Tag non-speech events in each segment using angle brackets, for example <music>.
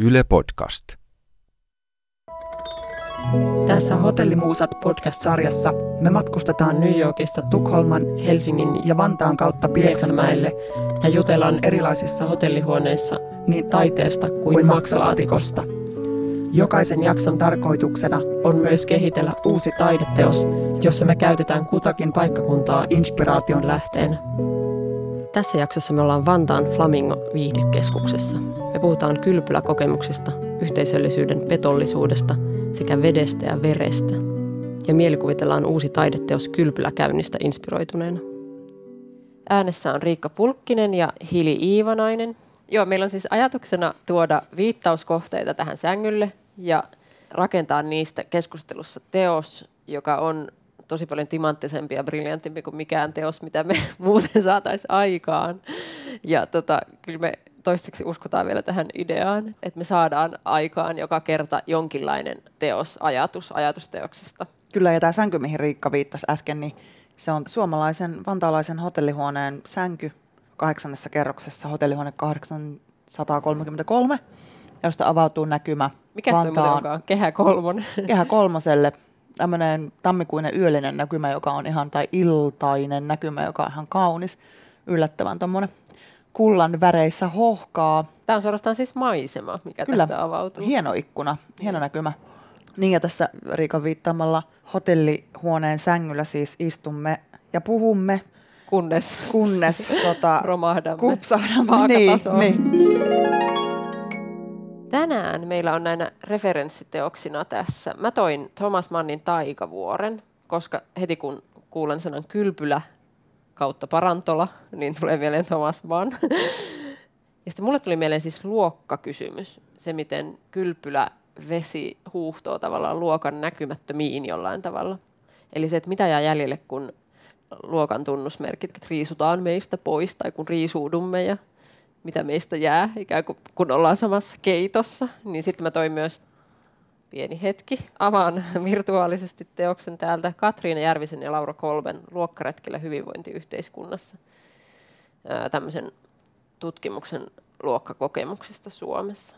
Yle Podcast. Tässä Hotellimuusat podcast-sarjassa me matkustetaan New Yorkista Tukholman, Helsingin ja Vantaan kautta Pieksämäelle ja jutellaan erilaisissa hotellihuoneissa niin taiteesta kuin maksalaatikosta. Jokaisen jakson tarkoituksena on myös kehitellä uusi taideteos, jossa me käytetään kutakin paikkakuntaa inspiraation lähteenä. Tässä jaksossa me ollaan Vantaan Flamingo viihdekeskuksessa. Me puhutaan kylpyläkokemuksista, yhteisöllisyyden petollisuudesta sekä vedestä ja verestä. Ja mielikuvitellaan uusi taideteos kylpyläkäynnistä inspiroituneena. Äänessä on Riikka Pulkkinen ja Hili Iivanainen. Joo, meillä on siis ajatuksena tuoda viittauskohteita tähän sängylle ja rakentaa niistä keskustelussa teos, joka on tosi paljon timanttisempi ja briljantimpi kuin mikään teos, mitä me <laughs> muuten saataisiin aikaan. Ja tota, kyllä me toistaiseksi uskotaan vielä tähän ideaan, että me saadaan aikaan joka kerta jonkinlainen teos, ajatus ajatusteoksesta. Kyllä, ja tämä sänky, mihin Riikka viittasi äsken, niin se on suomalaisen vantaalaisen hotellihuoneen sänky kahdeksannessa kerroksessa, hotellihuone 833, josta avautuu näkymä Mikä Vantaan... onkaan? Kehä kolmonen. Kehä kolmoselle tämmöinen tammikuinen yöllinen näkymä, joka on ihan, tai iltainen näkymä, joka on ihan kaunis, yllättävän tuommoinen kullan väreissä hohkaa. Tämä on suorastaan siis maisema, mikä Kyllä. tästä avautuu. hieno ikkuna, hieno näkymä. Niin ja tässä Riikan viittaamalla hotellihuoneen sängyllä siis istumme ja puhumme. Kunnes, kunnes tota, <laughs> romahdamme. Kupsahdamme. Niin, niin. Tänään meillä on näinä referenssiteoksina tässä. Mä toin Thomas Mannin Taikavuoren, koska heti kun kuulen sanan kylpylä kautta parantola, niin tulee mieleen Thomas Mann. Ja sitten mulle tuli mieleen siis luokkakysymys, se miten kylpylä vesi huuhtoo tavallaan luokan näkymättömiin jollain tavalla. Eli se, että mitä jää jäljelle, kun luokan tunnusmerkit riisutaan meistä pois tai kun riisuudumme ja mitä meistä jää, ikään kuin kun ollaan samassa keitossa, niin sitten mä toin myös pieni hetki. Avaan <laughs> virtuaalisesti teoksen täältä Katriina Järvisen ja Laura Kolben luokkaretkellä hyvinvointiyhteiskunnassa tämmöisen tutkimuksen luokkakokemuksista Suomessa.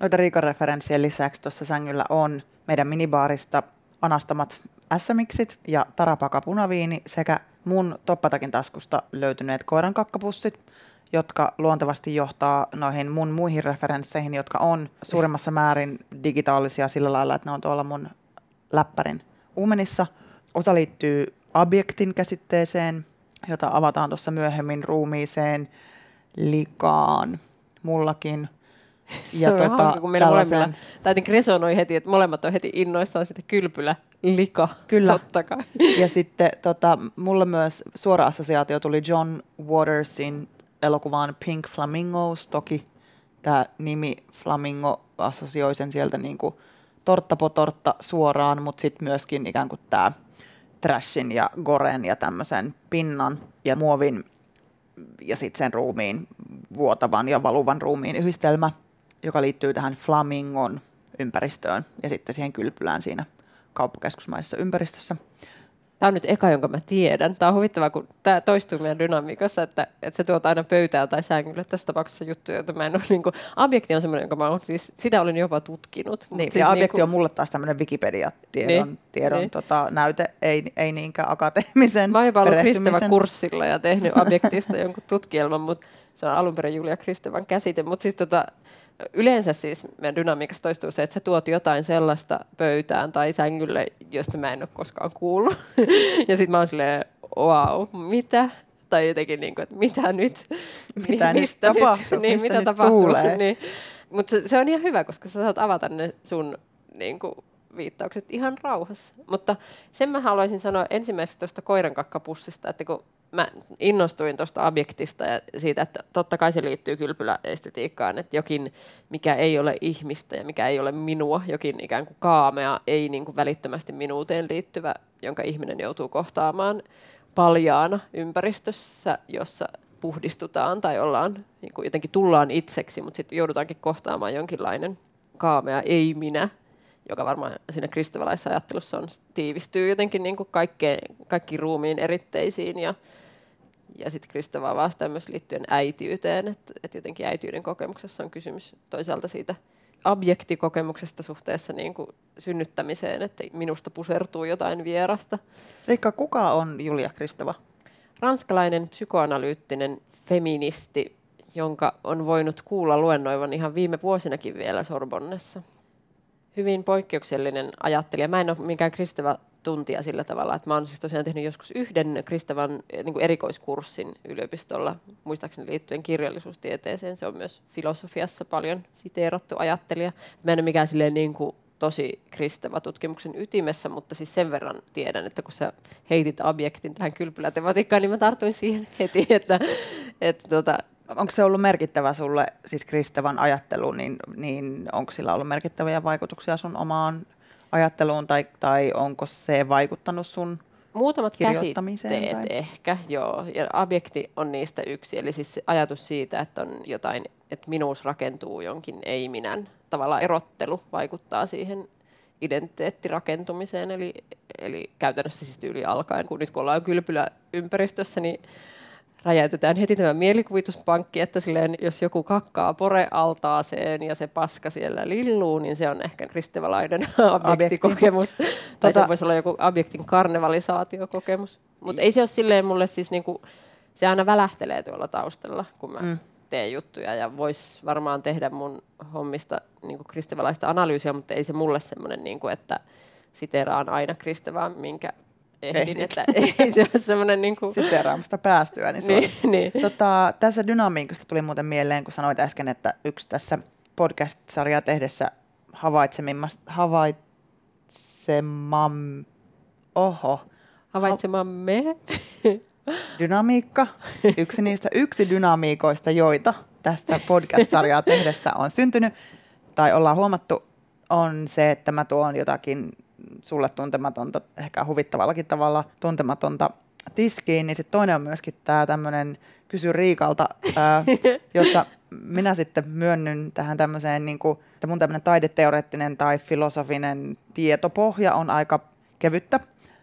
Noita referenssien lisäksi tuossa sängyllä on meidän minibaarista anastamat SMXit ja Tarapaka punaviini sekä mun toppatakin taskusta löytyneet koiran kakkapussit – jotka luontevasti johtaa noihin mun muihin referensseihin, jotka on suurimmassa määrin digitaalisia sillä lailla, että ne on tuolla mun läppärin uumenissa. Osa liittyy objektin käsitteeseen, jota avataan tuossa myöhemmin ruumiiseen, likaan, mullakin. <laughs> Ja se tota, hauska, kun meillä tällaisen... molemmilla, tai resonoi heti, että molemmat on heti innoissaan sitten kylpylä, lika, Kyllä. totta kai. Ja sitten tota, mulla myös suora assosiaatio tuli John Watersin elokuvaan Pink Flamingos. Toki tämä nimi Flamingo assosioi sen sieltä niin kuin tortta po tortta suoraan, mutta sitten myöskin ikään kuin tämä trashin ja goren ja tämmöisen pinnan ja muovin ja sitten sen ruumiin vuotavan ja valuvan ruumiin yhdistelmä, joka liittyy tähän flamingon ympäristöön ja sitten siihen kylpylään siinä kauppakeskusmaisessa ympäristössä. Tämä on nyt eka, jonka mä tiedän. Tämä on huvittavaa, kun tämä toistuu meidän dynamiikassa, että, että se tuot aina pöytään tai sängylle. Tässä tapauksessa juttuja, joita mä en ole, niin kuin, objekti on semmoinen, jonka mä olen, siis, sitä olin jopa tutkinut. Niin, siis ja objekti niin kuin, on mulle taas tämmöinen Wikipedia-tiedon niin, tiedon, niin. Tota, näyte, ei, ei niinkään akateemisen Mä oon jopa ollut Kristeva kurssilla ja tehnyt objektista jonkun tutkielman, mutta se on alun perin Julia Kristevan käsite. Mutta siis tota, yleensä siis meidän dynamiikassa toistuu se, että sä tuot jotain sellaista pöytään tai sängylle, josta mä en ole koskaan kuullut. <laughs> ja sitten mä oon silleen, wow, mitä? Tai jotenkin, niin kuin, että mitä nyt? Mitä <laughs> mistä nyt tapahtuu? Niin, mistä mitä nyt tapahtuu? Tuulee? <laughs> Niin. Mutta se, se on ihan hyvä, koska sä saat avata ne sun niin kuin, viittaukset ihan rauhassa. Mutta sen mä haluaisin sanoa ensimmäiseksi tuosta koirankakkapussista, että kun mä innostuin tuosta objektista ja siitä, että totta kai se liittyy kylpyläestetiikkaan, että jokin, mikä ei ole ihmistä ja mikä ei ole minua, jokin ikään kuin kaamea, ei niin kuin välittömästi minuuteen liittyvä, jonka ihminen joutuu kohtaamaan paljaana ympäristössä, jossa puhdistutaan tai ollaan, niin kuin jotenkin tullaan itseksi, mutta sitten joudutaankin kohtaamaan jonkinlainen kaamea ei-minä, joka varmaan siinä kristevalaisessa ajattelussa on, tiivistyy jotenkin niin kuin kaikkeen, kaikkiin ruumiin eritteisiin ja ja sitten Kristova vastaa myös liittyen äitiyteen, että, että jotenkin äitiyden kokemuksessa on kysymys toisaalta siitä objektikokemuksesta suhteessa niin kuin synnyttämiseen, että minusta pusertuu jotain vierasta. Riikka, kuka on Julia Kristeva? Ranskalainen psykoanalyyttinen feministi, jonka on voinut kuulla luennoivan ihan viime vuosinakin vielä Sorbonnessa. Hyvin poikkeuksellinen ajattelija. Mä en ole mikään Kristeva tuntia sillä tavalla, että mä oon siis tosiaan tehnyt joskus yhden Kristavan niin kuin erikoiskurssin yliopistolla, muistaakseni liittyen kirjallisuustieteeseen. Se on myös filosofiassa paljon siteerattu ajattelija. Mä en ole mikään silleen niin kuin tosi kristeva tutkimuksen ytimessä, mutta siis sen verran tiedän, että kun sä heitit objektin tähän kylpylätematiikkaan, niin mä tartuin siihen heti, <laughs> että, että tota, Onko se ollut merkittävä sulle, siis kristavan ajattelu, niin, niin onko sillä ollut merkittäviä vaikutuksia sun omaan ajatteluun tai, tai onko se vaikuttanut sun Muutamat käsitteet tai? ehkä, joo. Ja objekti on niistä yksi. Eli siis ajatus siitä, että on jotain, että minuus rakentuu jonkin ei-minän. Tavallaan erottelu vaikuttaa siihen identiteettirakentumiseen, eli, eli käytännössä siis tyyli alkaen, kun nyt kun ollaan kylpyläympäristössä, niin räjäytetään heti tämä mielikuvituspankki, että silleen, jos joku kakkaa porealtaaseen ja se paska siellä lilluu, niin se on ehkä kristevalainen objektikokemus. <laughs> tai tota... se voisi olla joku objektin karnevalisaatiokokemus. Mutta ei se ole silleen mulle siis niinku, se aina välähtelee tuolla taustalla, kun mä mm. teen juttuja ja vois varmaan tehdä mun hommista niinku kristevalaista analyysiä, mutta ei se mulle semmoinen, niinku, että siteraan aina kristevaa, minkä ehdin, Ehdin. että ei se ole semmoinen... Niin kuin... Siteraamasta päästyä. Niin, niin, niin. Tota, tässä dynamiikasta tuli muuten mieleen, kun sanoit äsken, että yksi tässä podcast-sarjaa tehdessä havaitsemam... Oho. Havaitsemamme. Dynamiikka. Yksi niistä yksi dynamiikoista, joita tästä podcast-sarjaa tehdessä on syntynyt tai ollaan huomattu, on se, että mä tuon jotakin sulle tuntematonta, ehkä huvittavallakin tavalla tuntematonta tiskiin, niin sitten toinen on myöskin tämä tämmöinen kysy Riikalta, <laughs> ää, jossa minä sitten myönnyn tähän tämmöiseen, niin kuin, että mun tämmöinen taideteoreettinen tai filosofinen tietopohja on aika kevyttä,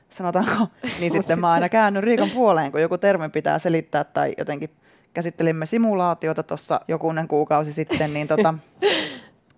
sanotaanko, <laughs> niin sitten mä aina käännyn Riikan puoleen, kun joku termi pitää selittää tai jotenkin käsittelimme simulaatiota tuossa jokunen kuukausi sitten, niin tota, <laughs>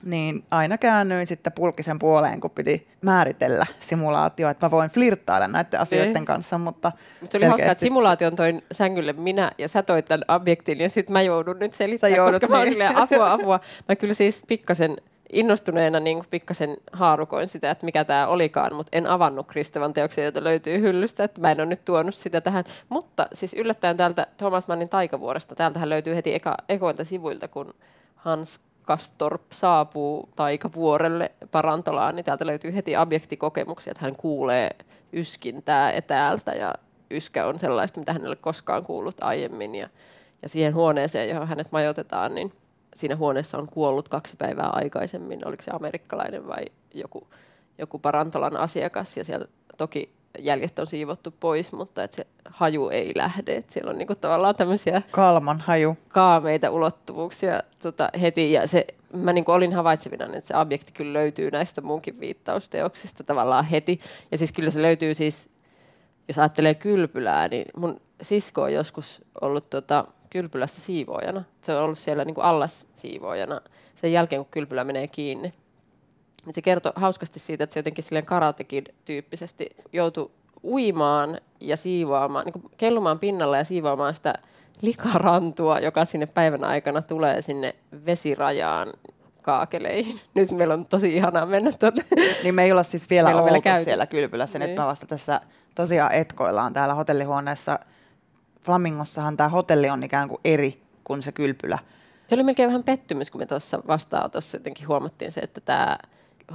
niin aina käännyin sitten pulkisen puoleen, kun piti määritellä simulaatio, että mä voin flirttailla näiden asioiden niin. kanssa, mutta Se oli hauskaa, että simulaation toin sängylle minä ja sä toit tämän objektin ja sitten mä joudun nyt selittämään, koska niin. mä silleen apua, apua. Mä kyllä siis pikkasen innostuneena niin pikkasen haarukoin sitä, että mikä tämä olikaan, mutta en avannut Kristevan teoksia, joita löytyy hyllystä, että mä en ole nyt tuonut sitä tähän. Mutta siis yllättäen täältä Thomas Mannin taikavuoresta, täältähän löytyy heti eka, ekoilta sivuilta, kun Hans Kastorp saapuu taikavuorelle parantolaan, niin täältä löytyy heti objektikokemuksia, että hän kuulee yskintää etäältä ja yskä on sellaista, mitä hänelle koskaan kuullut aiemmin. Ja, ja siihen huoneeseen, johon hänet majoitetaan, niin siinä huoneessa on kuollut kaksi päivää aikaisemmin. Oliko se amerikkalainen vai joku, joku parantolan asiakas? Ja siellä toki jäljet on siivottu pois, mutta että se haju ei lähde. Että siellä on niinku tavallaan tämmöisiä kalman haju. kaameita ulottuvuuksia tota, heti. Ja se, mä niinku olin havaitsevina, että se objekti kyllä löytyy näistä munkin viittausteoksista tavallaan heti. Ja siis kyllä se löytyy siis, jos ajattelee kylpylää, niin mun sisko on joskus ollut tota, kylpylässä siivoojana. Se on ollut siellä niinku allas siivoojana sen jälkeen, kun kylpylä menee kiinni. Se kertoi hauskasti siitä, että se jotenkin silleen karatekin tyyppisesti joutui uimaan ja siivoamaan, niin kellumaan pinnalla ja siivoamaan sitä likarantua, joka sinne päivän aikana tulee sinne vesirajaan kaakeleihin. <laughs> Nyt meillä on tosi ihanaa mennä tuonne. Niin me ei olla siis vielä oltu vielä siellä kylpylässä. Niin. Nyt vasta tässä tosiaan etkoillaan täällä hotellihuoneessa. Flamingossahan tämä hotelli on ikään kuin eri kuin se kylpylä. Se oli melkein vähän pettymys, kun me tuossa vastaanotossa jotenkin huomattiin se, että tämä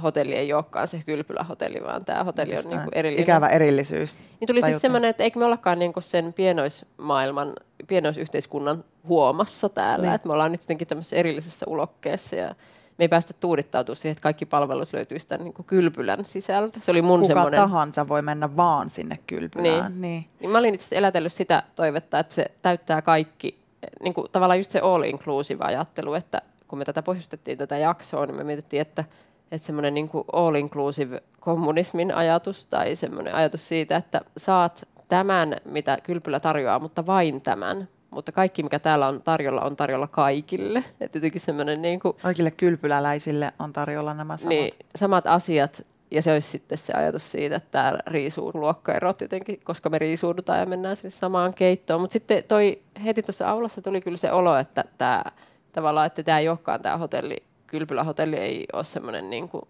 hotelli ei olekaan se kylpylähotelli, vaan tämä hotelli on niin kuin erillinen. Ikävä erillisyys. Niin tuli siis semmoinen, että eikö me ollakaan niin kuin sen pienoismaailman, pienoisyhteiskunnan huomassa täällä, niin. että me ollaan nyt jotenkin tämmöisessä erillisessä ulokkeessa ja me ei päästä tuudittautua siihen, että kaikki palvelut löytyy sitä niin kuin kylpylän sisältä. Se oli mun Kuka semmoinen... tahansa voi mennä vaan sinne kylpylään. Niin. niin. niin mä olin itse asiassa elätellyt sitä toivetta, että se täyttää kaikki, niin kuin tavallaan just se all-inclusive ajattelu, että kun me tätä pohjustettiin tätä jaksoa, niin me mietittiin, että että semmoinen niin all-inclusive kommunismin ajatus tai semmoinen ajatus siitä, että saat tämän, mitä kylpylä tarjoaa, mutta vain tämän. mutta kaikki, mikä täällä on tarjolla, on tarjolla kaikille. Et jotenkin semmoinen niin kuin, Kaikille kylpyläläisille on tarjolla nämä samat. niin, samat asiat, ja se olisi sitten se ajatus siitä, että täällä riisuu luokkaerot jotenkin, koska me riisuudutaan ja mennään sinne samaan keittoon. Mutta sitten toi, heti tuossa aulassa tuli kyllä se olo, että tämä tavallaan, että tämä ei olekaan tämä hotelli, kylpylähotelli ei ole semmoinen niin kuin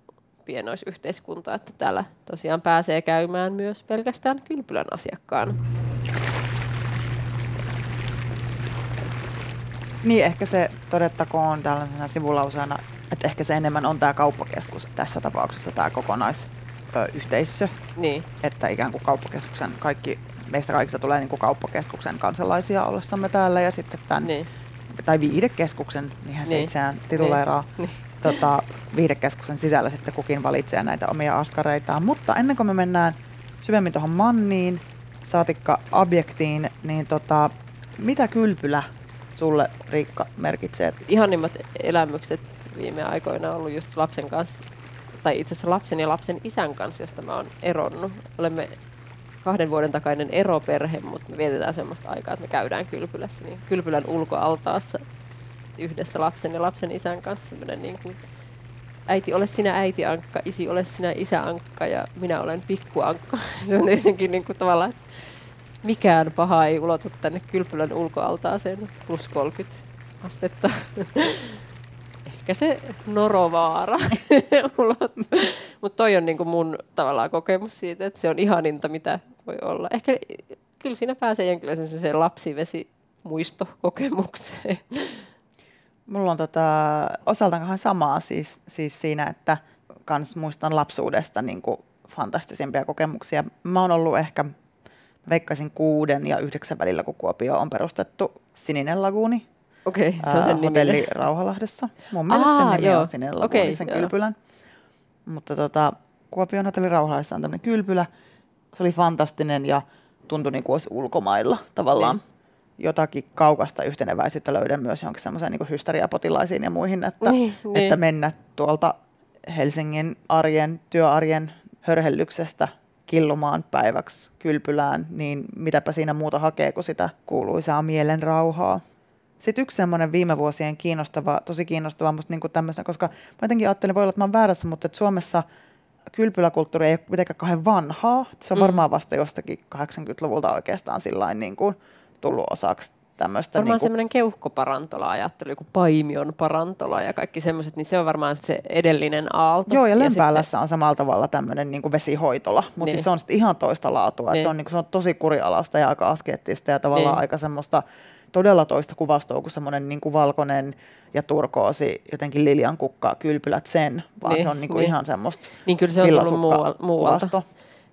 pienoisyhteiskunta, että täällä tosiaan pääsee käymään myös pelkästään kylpylän asiakkaana. Niin, ehkä se todettakoon tällaisena sivulauseena, että ehkä se enemmän on tämä kauppakeskus tässä tapauksessa tämä kokonaisyhteisö, Niin, että ikään kuin kauppakeskuksen kaikki, meistä kaikista tulee niin kuin kauppakeskuksen kansalaisia ollessamme täällä ja sitten tämän, niin, tai viihdekeskuksen, niinhän se Niin. itseään tituleeraa, niin. tota, viihdekeskuksen sisällä sitten kukin valitsee näitä omia askareitaan. Mutta ennen kuin me mennään syvemmin tuohon manniin, saatikka objektiin, niin tota, mitä kylpylä sulle, Riikka, merkitsee? ihanimmat elämykset viime aikoina on ollut just lapsen kanssa, tai itse asiassa lapsen ja lapsen isän kanssa, josta mä oon eronnut. Olemme kahden vuoden takainen eroperhe, mutta me vietetään semmoista aikaa, että me käydään kylpylässä, niin kylpylän ulkoaltaassa yhdessä lapsen ja lapsen isän kanssa semmoinen niin kuin äiti ole sinä äiti ankka, isi ole sinä isä ankka ja minä olen pikku ankka. <laughs> Se on jotenkin niin kuin tavallaan, että mikään paha ei ulotu tänne kylpylän ulkoaltaaseen plus 30 astetta. <laughs> Ehkä se norovaara <laughs> ulottuu. Mutta toi on niinku mun tavallaan kokemus siitä, että se on ihaninta, mitä voi olla. Ehkä kyllä siinä pääsee jonkinlaisen lapsivesi muistokokemukseen. Mulla on tota, osaltaan samaa siis, siis siinä, että kans muistan lapsuudesta niin kuin fantastisimpia kokemuksia. Mä oon ollut ehkä, veikkaisin kuuden ja yhdeksän välillä, kun Kuopio on perustettu Sininen Laguuni. Okei, okay, se on sen hotelli nimi. Rauhalahdessa. Mun mielestä Aa, sen nimi joo. on Sininen Laguuni, Okei, sen joo. kylpylän. Mutta tota, Kuopion hotelli Rauhalahdessa on tämmöinen kylpylä. Se oli fantastinen ja tuntui niin kuin olisi ulkomailla tavallaan. Niin. Jotakin kaukasta yhteneväisyyttä löydän myös johonkin semmoiseen niin hysteriapotilaisiin ja muihin, että, Niin, että niin. mennä tuolta Helsingin arjen, työarjen hörhellyksestä killumaan päiväksi kylpylään, niin mitäpä siinä muuta hakee kuin sitä kuuluisaa mielen rauhaa. Sitten yksi semmoinen viime vuosien kiinnostava, tosi kiinnostava musta niin tämmöisenä, koska mä jotenkin ajattelin, voi olla, että mä oon väärässä, mutta että Suomessa kylpyläkulttuuri ei ole mitenkään kauhean vanhaa. Se on Mm. varmaan vasta jostakin 80-luvulta oikeastaan sillain niin kuin tullut osaksi tämmöistä. Varmaan niin kuin, semmoinen keuhkoparantola ajattelu, joku paimion parantola ja kaikki semmoiset, niin se on varmaan se edellinen aalto. Joo, ja sitten- Lempäälässä on samalla tavalla tämmöinen niin vesihoitola, mutta Niin. siis se on sitten ihan toista laatua. Niin. Se, on, niin kuin, se on tosi kurialasta ja aika askeettista ja tavallaan Niin. aika semmoista todella toista kuvastoa kuin semmoinen niin kuin valkoinen ja turkoosi, jotenkin liljan kukka, kylpylät sen, vaan Niin, se on niin kuin niin. ihan semmoista Niin kyllä se on tullut muualta. kuvasto.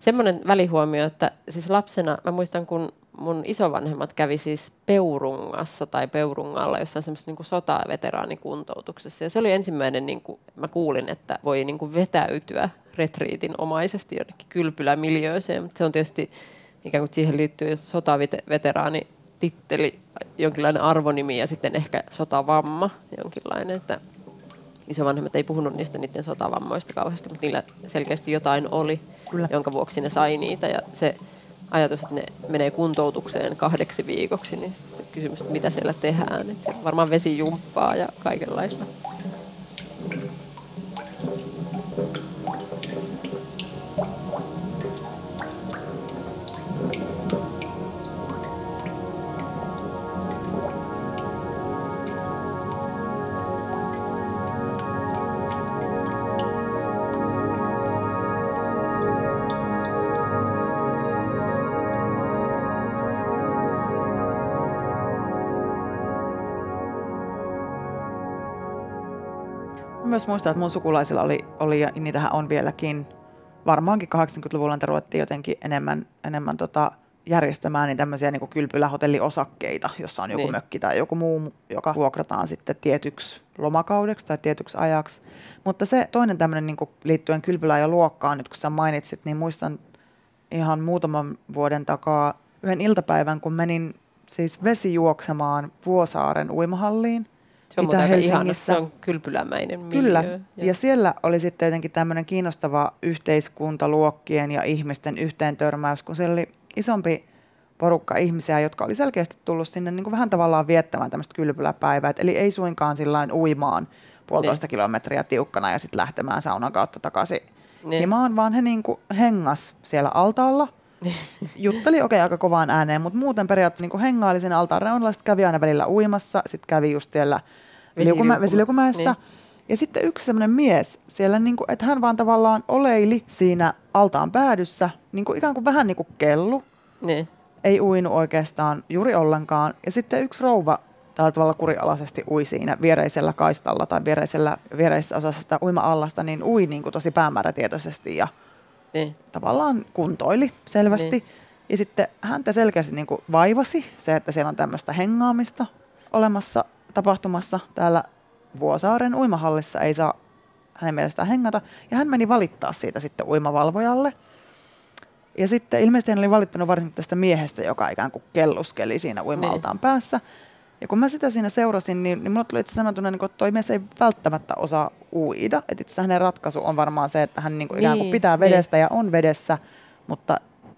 Semmoinen välihuomio, että siis lapsena, mä muistan kun mun isovanhemmat kävi siis Peurungassa tai Peurungalla jossain semmoisessa niin sotaveteraanikuntoutuksessa. Ja se oli ensimmäinen, niin kuin, mä kuulin, että voi niin kuin vetäytyä retriitin omaisesti jonnekin kylpylämiljööseen, mutta se on tietysti ikään kuin siihen liittyy sotaveteraani titteli, jonkinlainen arvonimi ja sitten ehkä sotavamma jonkinlainen, että isovanhemmat ei puhunut niistä niiden sotavammoista kauheasti, mutta niillä selkeästi jotain oli, Kyllä. jonka vuoksi ne sai niitä. Ja se ajatus, että ne menee kuntoutukseen kahdeksi viikoksi, niin se kysymys, että mitä siellä tehdään. Että siellä varmaan vesijumppaa ja kaikenlaista. Myös muistan, että mun sukulaisilla oli, oli ja niitähän on vieläkin, varmaankin 80-luvulla niitä ruvettiin jotenkin enemmän, enemmän tota järjestämään niin tämmöisiä niin kylpylähotelliosakkeita, jossa on joku niin. mökki tai joku muu, joka vuokrataan sitten tietyksi lomakaudeksi tai tietyksi ajaksi. Mutta se toinen tämmöinen niin liittyen kylpylään ja luokkaan, nyt kun sä mainitsit, niin muistan ihan muutaman vuoden takaa yhden iltapäivän, kun menin siis vesijuoksemaan Vuosaaren uimahalliin. Se on muuten ihana. Se on kylpylämäinen Kyllä, miljöö. ja siellä oli sitten jotenkin tämmöinen kiinnostava yhteiskuntaluokkien ja ihmisten yhteentörmäys, kun siellä oli isompi porukka ihmisiä, jotka oli selkeästi tullut sinne niin kuin vähän tavallaan viettämään tämmöistä kylpyläpäivää. Eli ei suinkaan sillain uimaan puolitoista niin. kilometriä tiukkana ja sitten lähtemään saunan kautta takaisin niin. himaan, vaan he niin kuin hengas siellä altaalla. <laughs> Jutteli okei okay, aika kovaan ääneen, mutta muuten periaatteessa niin hengaili sen altaan reunalla, sitten kävi aina välillä uimassa, sitten kävi just siellä vesiliukumäessä. Niin. Ja sitten yksi semmoinen mies siellä, niin kuin, että hän vaan tavallaan oleili siinä altaan päädyssä, niin kuin ikään kuin vähän niin kuin kellu. Niin. Ei uinut oikeastaan juuri ollenkaan. Ja sitten yksi rouva tällä tavalla kurialaisesti ui siinä viereisellä kaistalla tai viereisellä, viereisessä osassa sitä uima-allasta, niin ui niin kuin tosi päämäärätietoisesti ja niin. tavallaan kuntoili selvästi. Niin. Ja sitten häntä selkeästi niin kuin vaivasi se, että siellä on tämmöistä hengaamista olemassa tapahtumassa täällä Vuosaaren uimahallissa ei saa hänen mielestään hengata. Ja hän meni valittaa siitä sitten uimavalvojalle. Ja sitten ilmeisesti hän oli valittanut varsinkin tästä miehestä, joka ikään kuin kelluskeli siinä uimaltaan niin. päässä. Ja kun mä sitä siinä seurasin, niin, niin mulle tuli itse asiassa tunne, niin että toi mies ei välttämättä osaa uida. Että itse hänen ratkaisu on varmaan se, että hän niin kuin niin, ikään kuin pitää vedestä niin. ja on vedessä, mutta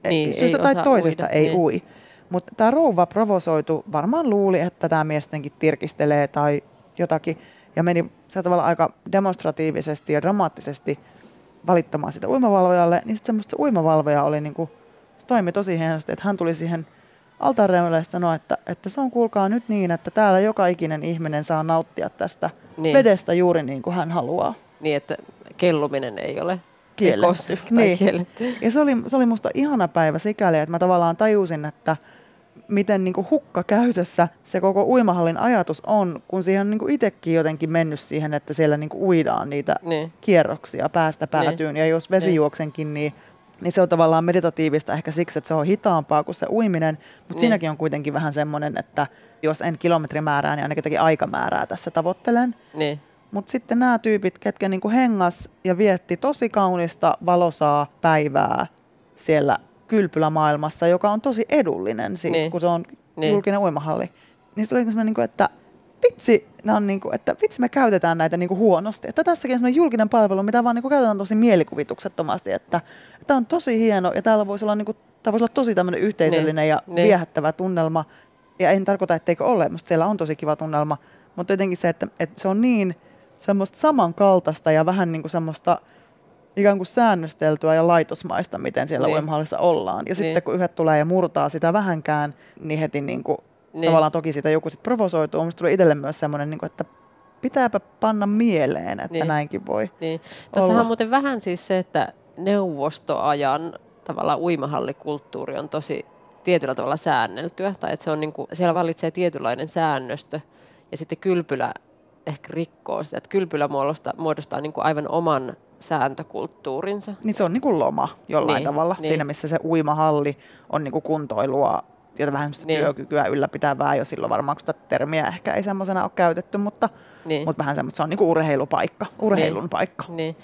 niin, syystä tai toisesta uida, ei niin. ui. Mutta tämä rouva provosoitu, varmaan luuli, että tämä miestenkin tirkistelee tai jotakin ja meni sillä tavalla aika demonstratiivisesti ja dramaattisesti valittamaan sitä uimavalvojalle, niin sitten semmoista uimavalvoja oli niin kuin, se toimi tosi hienosti, että hän tuli siihen altareunalle ja sanoi, että, että se on kuulkaa nyt niin, että täällä joka ikinen ihminen saa nauttia tästä niin. vedestä juuri niin kuin hän haluaa. Niin, että kelluminen ei ole kielletty. Niin. kielletty. Ja se oli, se oli musta ihana päivä sikäli, että mä tavallaan tajusin, että – miten niin kuin hukka käytössä se koko uimahallin ajatus on, kun siihen on niin kuin itsekin jotenkin mennyt siihen, että siellä niin kuin uidaan niitä niin. kierroksia päästä päätyyn. Niin. Ja jos vesi niin. niin, niin se on tavallaan meditatiivista ehkä siksi, että se on hitaampaa kuin se uiminen. Mutta niin. siinäkin on kuitenkin vähän semmoinen, että jos en kilometrimäärää, niin ainakin jotenkin aikamäärää tässä tavoittelen. Niin. Mutta sitten nämä tyypit, ketkä niinku hengas ja vietti tosi kaunista valosaa päivää siellä kylpylämaailmassa, joka on tosi edullinen, siis niin. kun se on niin. julkinen uimahalli. Niin se tuli semmoinen, niin että vitsi, on niin kuin, että vitsi me käytetään näitä niin kuin huonosti. Että tässäkin on julkinen palvelu, mitä vaan niin kuin käytetään tosi mielikuvituksettomasti, että tämä on tosi hieno ja täällä voisi olla, niin kuin, tämä voisi olla tosi tämmöinen yhteisöllinen niin. ja niin. viehättävä tunnelma. Ja en tarkoita, etteikö ole, mutta siellä on tosi kiva tunnelma. Mutta jotenkin se, että, että se on niin semmoista samankaltaista ja vähän niin kuin semmoista – ikään kuin säännösteltyä ja laitosmaista, miten siellä niin. uimahallissa ollaan. Ja niin. sitten kun yhdet tulee ja murtaa sitä vähänkään, niin heti niin kuin, niin. tavallaan toki sitä joku sitten provosoituu. Minusta tuli itselle myös semmoinen, niin kuin, että pitääpä panna mieleen, että niin. näinkin voi niin. Tuossahan on muuten vähän siis se, että neuvostoajan tavallaan uimahallikulttuuri on tosi tietyllä tavalla säänneltyä, tai että se on niin kuin, siellä vallitsee tietynlainen säännöstö, ja sitten kylpylä ehkä rikkoo sitä, että kylpylä muodostaa, muodostaa niin kuin aivan oman sääntökulttuurinsa. Niin se on niin kuin loma jollain niin, tavalla, niin. siinä missä se uimahalli on niin kuin kuntoilua, jota vähän niin. työkykyä ylläpitävää jo silloin varmaan, kun sitä termiä ehkä ei semmoisena ole käytetty, mutta, niin. mutta vähän semmoista, se on niin kuin urheilupaikka, urheilun niin. paikka. Niin.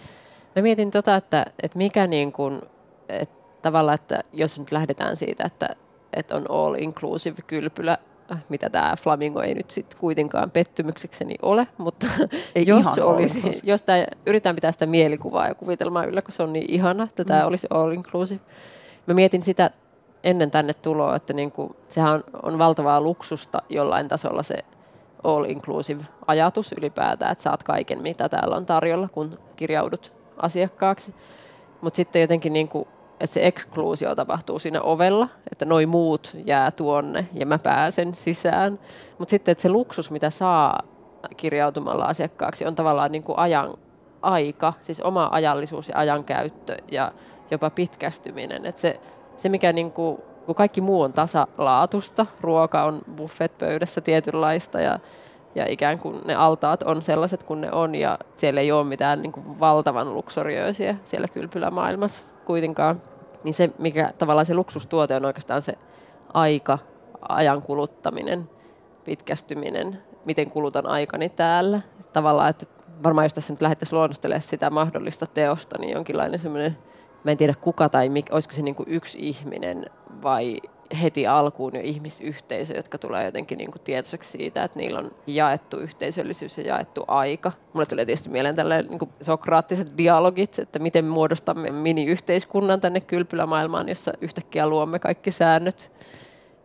Mä mietin tota, että, että mikä niin kuin, että tavallaan, että jos nyt lähdetään siitä, että, että on all inclusive kylpylä, mitä tämä Flamingo ei nyt sitten kuitenkaan pettymyksekseni ole, mutta ei <laughs> jos, olisi, jos tää, yritetään pitää sitä mielikuvaa ja kuvitelmaa yllä, kun se on niin ihana, että tämä mm. olisi all inclusive. Mä mietin sitä ennen tänne tuloa, että niinku, sehän on, on valtavaa luksusta jollain tasolla se all inclusive ajatus ylipäätään, että saat kaiken, mitä täällä on tarjolla, kun kirjaudut asiakkaaksi. Mutta sitten jotenkin niinku että se ekskluusio tapahtuu siinä ovella, että noi muut jää tuonne ja mä pääsen sisään. Mutta sitten, että se luksus, mitä saa kirjautumalla asiakkaaksi, on tavallaan niin kuin ajan aika, siis oma ajallisuus ja ajankäyttö ja jopa pitkästyminen. Että se, se, mikä niin kuin, kun kaikki muu on tasalaatusta, ruoka on buffet-pöydässä tietynlaista ja, ja ikään kuin ne altaat on sellaiset kuin ne on ja siellä ei ole mitään niin kuin valtavan luksorioisia siellä kylpylämaailmassa kuitenkaan niin se, mikä tavallaan se luksustuote on oikeastaan se aika, ajan kuluttaminen, pitkästyminen, miten kulutan aikani täällä. Tavallaan, että varmaan jos tässä nyt lähdettäisiin luonnostelemaan sitä mahdollista teosta, niin jonkinlainen semmoinen, mä en tiedä kuka tai mikä, olisiko se niin kuin yksi ihminen vai heti alkuun jo ihmisyhteisö, jotka tulee jotenkin niin kuin tietoiseksi siitä, että niillä on jaettu yhteisöllisyys ja jaettu aika. Mulle tulee tietysti mieleen tällainen niin sokraattiset dialogit, että miten muodostamme mini-yhteiskunnan tänne kylpylämaailmaan, jossa yhtäkkiä luomme kaikki säännöt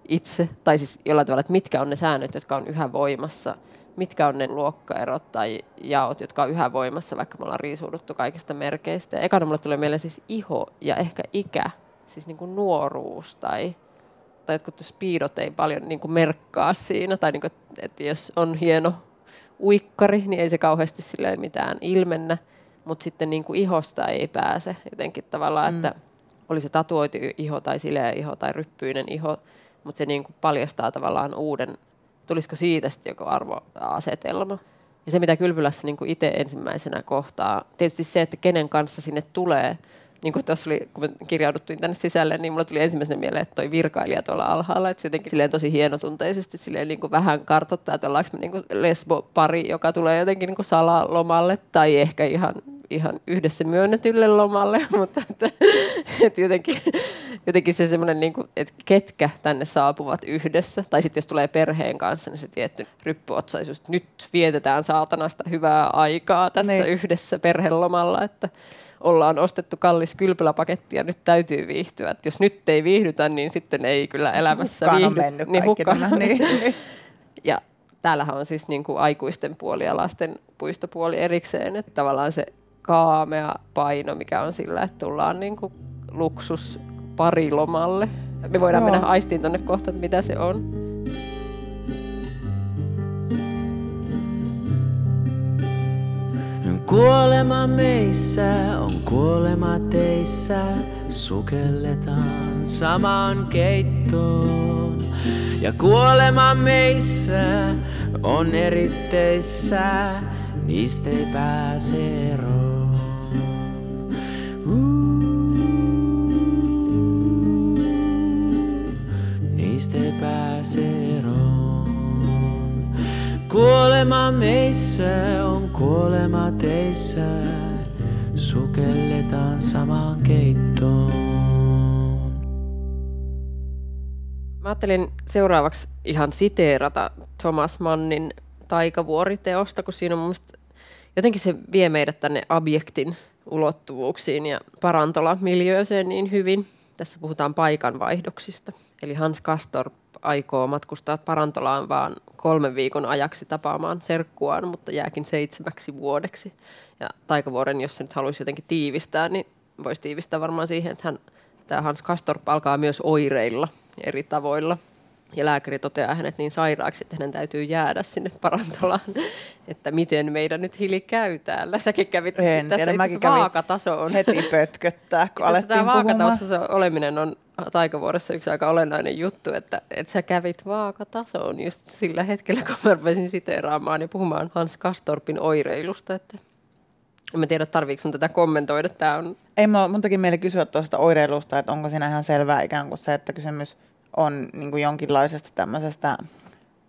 itse, tai siis jollain tavalla, että mitkä on ne säännöt, jotka on yhä voimassa, mitkä on ne luokkaerot tai jaot, jotka on yhä voimassa, vaikka me ollaan riisuuduttu kaikista merkeistä. Ja ekana mulle tulee mieleen siis iho ja ehkä ikä, siis niin kuin nuoruus tai, tai jotkut spiidot ei paljon niin kuin merkkaa siinä, tai niin kuin, että jos on hieno uikkari, niin ei se kauheasti silleen mitään ilmennä, mutta sitten niin kuin ihosta ei pääse jotenkin tavallaan, mm. että oli se tatuoitu iho tai sileä iho tai ryppyinen iho, mutta se niin kuin paljastaa tavallaan uuden, tulisiko siitä sitten joku arvoasetelma. Ja se, mitä Kylpylässä niin itse ensimmäisenä kohtaa, tietysti se, että kenen kanssa sinne tulee, niin kuin tuossa oli, kun me kirjauduttiin tänne sisälle, niin mulla tuli ensimmäisenä mieleen, että toi virkailija tuolla alhaalla, että se jotenkin silleen tosi hienotunteisesti silleen niin kuin vähän kartoittaa, että ollaanko me niin kuin lesbo-pari, joka tulee jotenkin niin kuin salalomalle tai ehkä ihan ihan yhdessä myönnetylle lomalle, <laughs> mutta että, että jotenkin, jotenkin se semmoinen, niin kuin, että ketkä tänne saapuvat yhdessä, tai sitten jos tulee perheen kanssa, niin se tietty ryppyotsaisuus, että nyt vietetään saatanasta hyvää aikaa tässä niin. yhdessä perhelomalla, että ollaan ostettu kallis kylpyläpaketti ja nyt täytyy viihtyä. Että jos nyt ei viihdytä, niin sitten ei kyllä elämässä hukkaan viihdy. On niin hukkaan. Tämä, niin, niin. ja täällähän on siis niin kuin aikuisten puoli ja lasten puistopuoli erikseen, että tavallaan se kaamea paino, mikä on sillä, että tullaan niin kuin luksus parilomalle. Me voidaan Joo. mennä aistiin tuonne kohta, että mitä se on. Kuolema meissä on kuolema teissä, sukelletaan samaan keittoon. Ja kuolema meissä on eritteissä, niistä ei pääse eroon. Niistä ei pääse eroon. Kuolema meissä on kuolema teissä. Sukelletaan samaan keittoon. Mä ajattelin seuraavaksi ihan siteerata Thomas Mannin taikavuoriteosta, kun siinä on mun jotenkin se vie meidät tänne objektin ulottuvuuksiin ja parantola-miljööseen niin hyvin. Tässä puhutaan paikanvaihdoksista. Eli Hans Kastor aikoo matkustaa parantolaan vaan kolmen viikon ajaksi tapaamaan serkkuaan, mutta jääkin seitsemäksi vuodeksi. Ja Taikavuoren, jos se nyt haluaisi jotenkin tiivistää, niin voisi tiivistää varmaan siihen, että hän, tämä Hans Kastorp alkaa myös oireilla eri tavoilla – ja lääkäri toteaa hänet niin sairaaksi, että hänen täytyy jäädä sinne parantolaan, <laughs> että miten meidän nyt hili käy täällä. Säkin kävit en, tässä itse asiassa vaakataso on. Heti pötköttää, kun <laughs> alettiin tämä vaakatasossa oleminen on taikavuodessa yksi aika olennainen juttu, että, että sä kävit vaakatasoon just sillä hetkellä, kun mä rupesin siteeraamaan ja puhumaan Hans Kastorpin oireilusta, että en tiedä, tarviiko sun tätä kommentoida. Tämä on... Ei, mun teki mieli kysyä tuosta oireilusta, että onko siinä ihan selvää ikään kuin se, että kysymys on niin kuin jonkinlaisesta tämmöisestä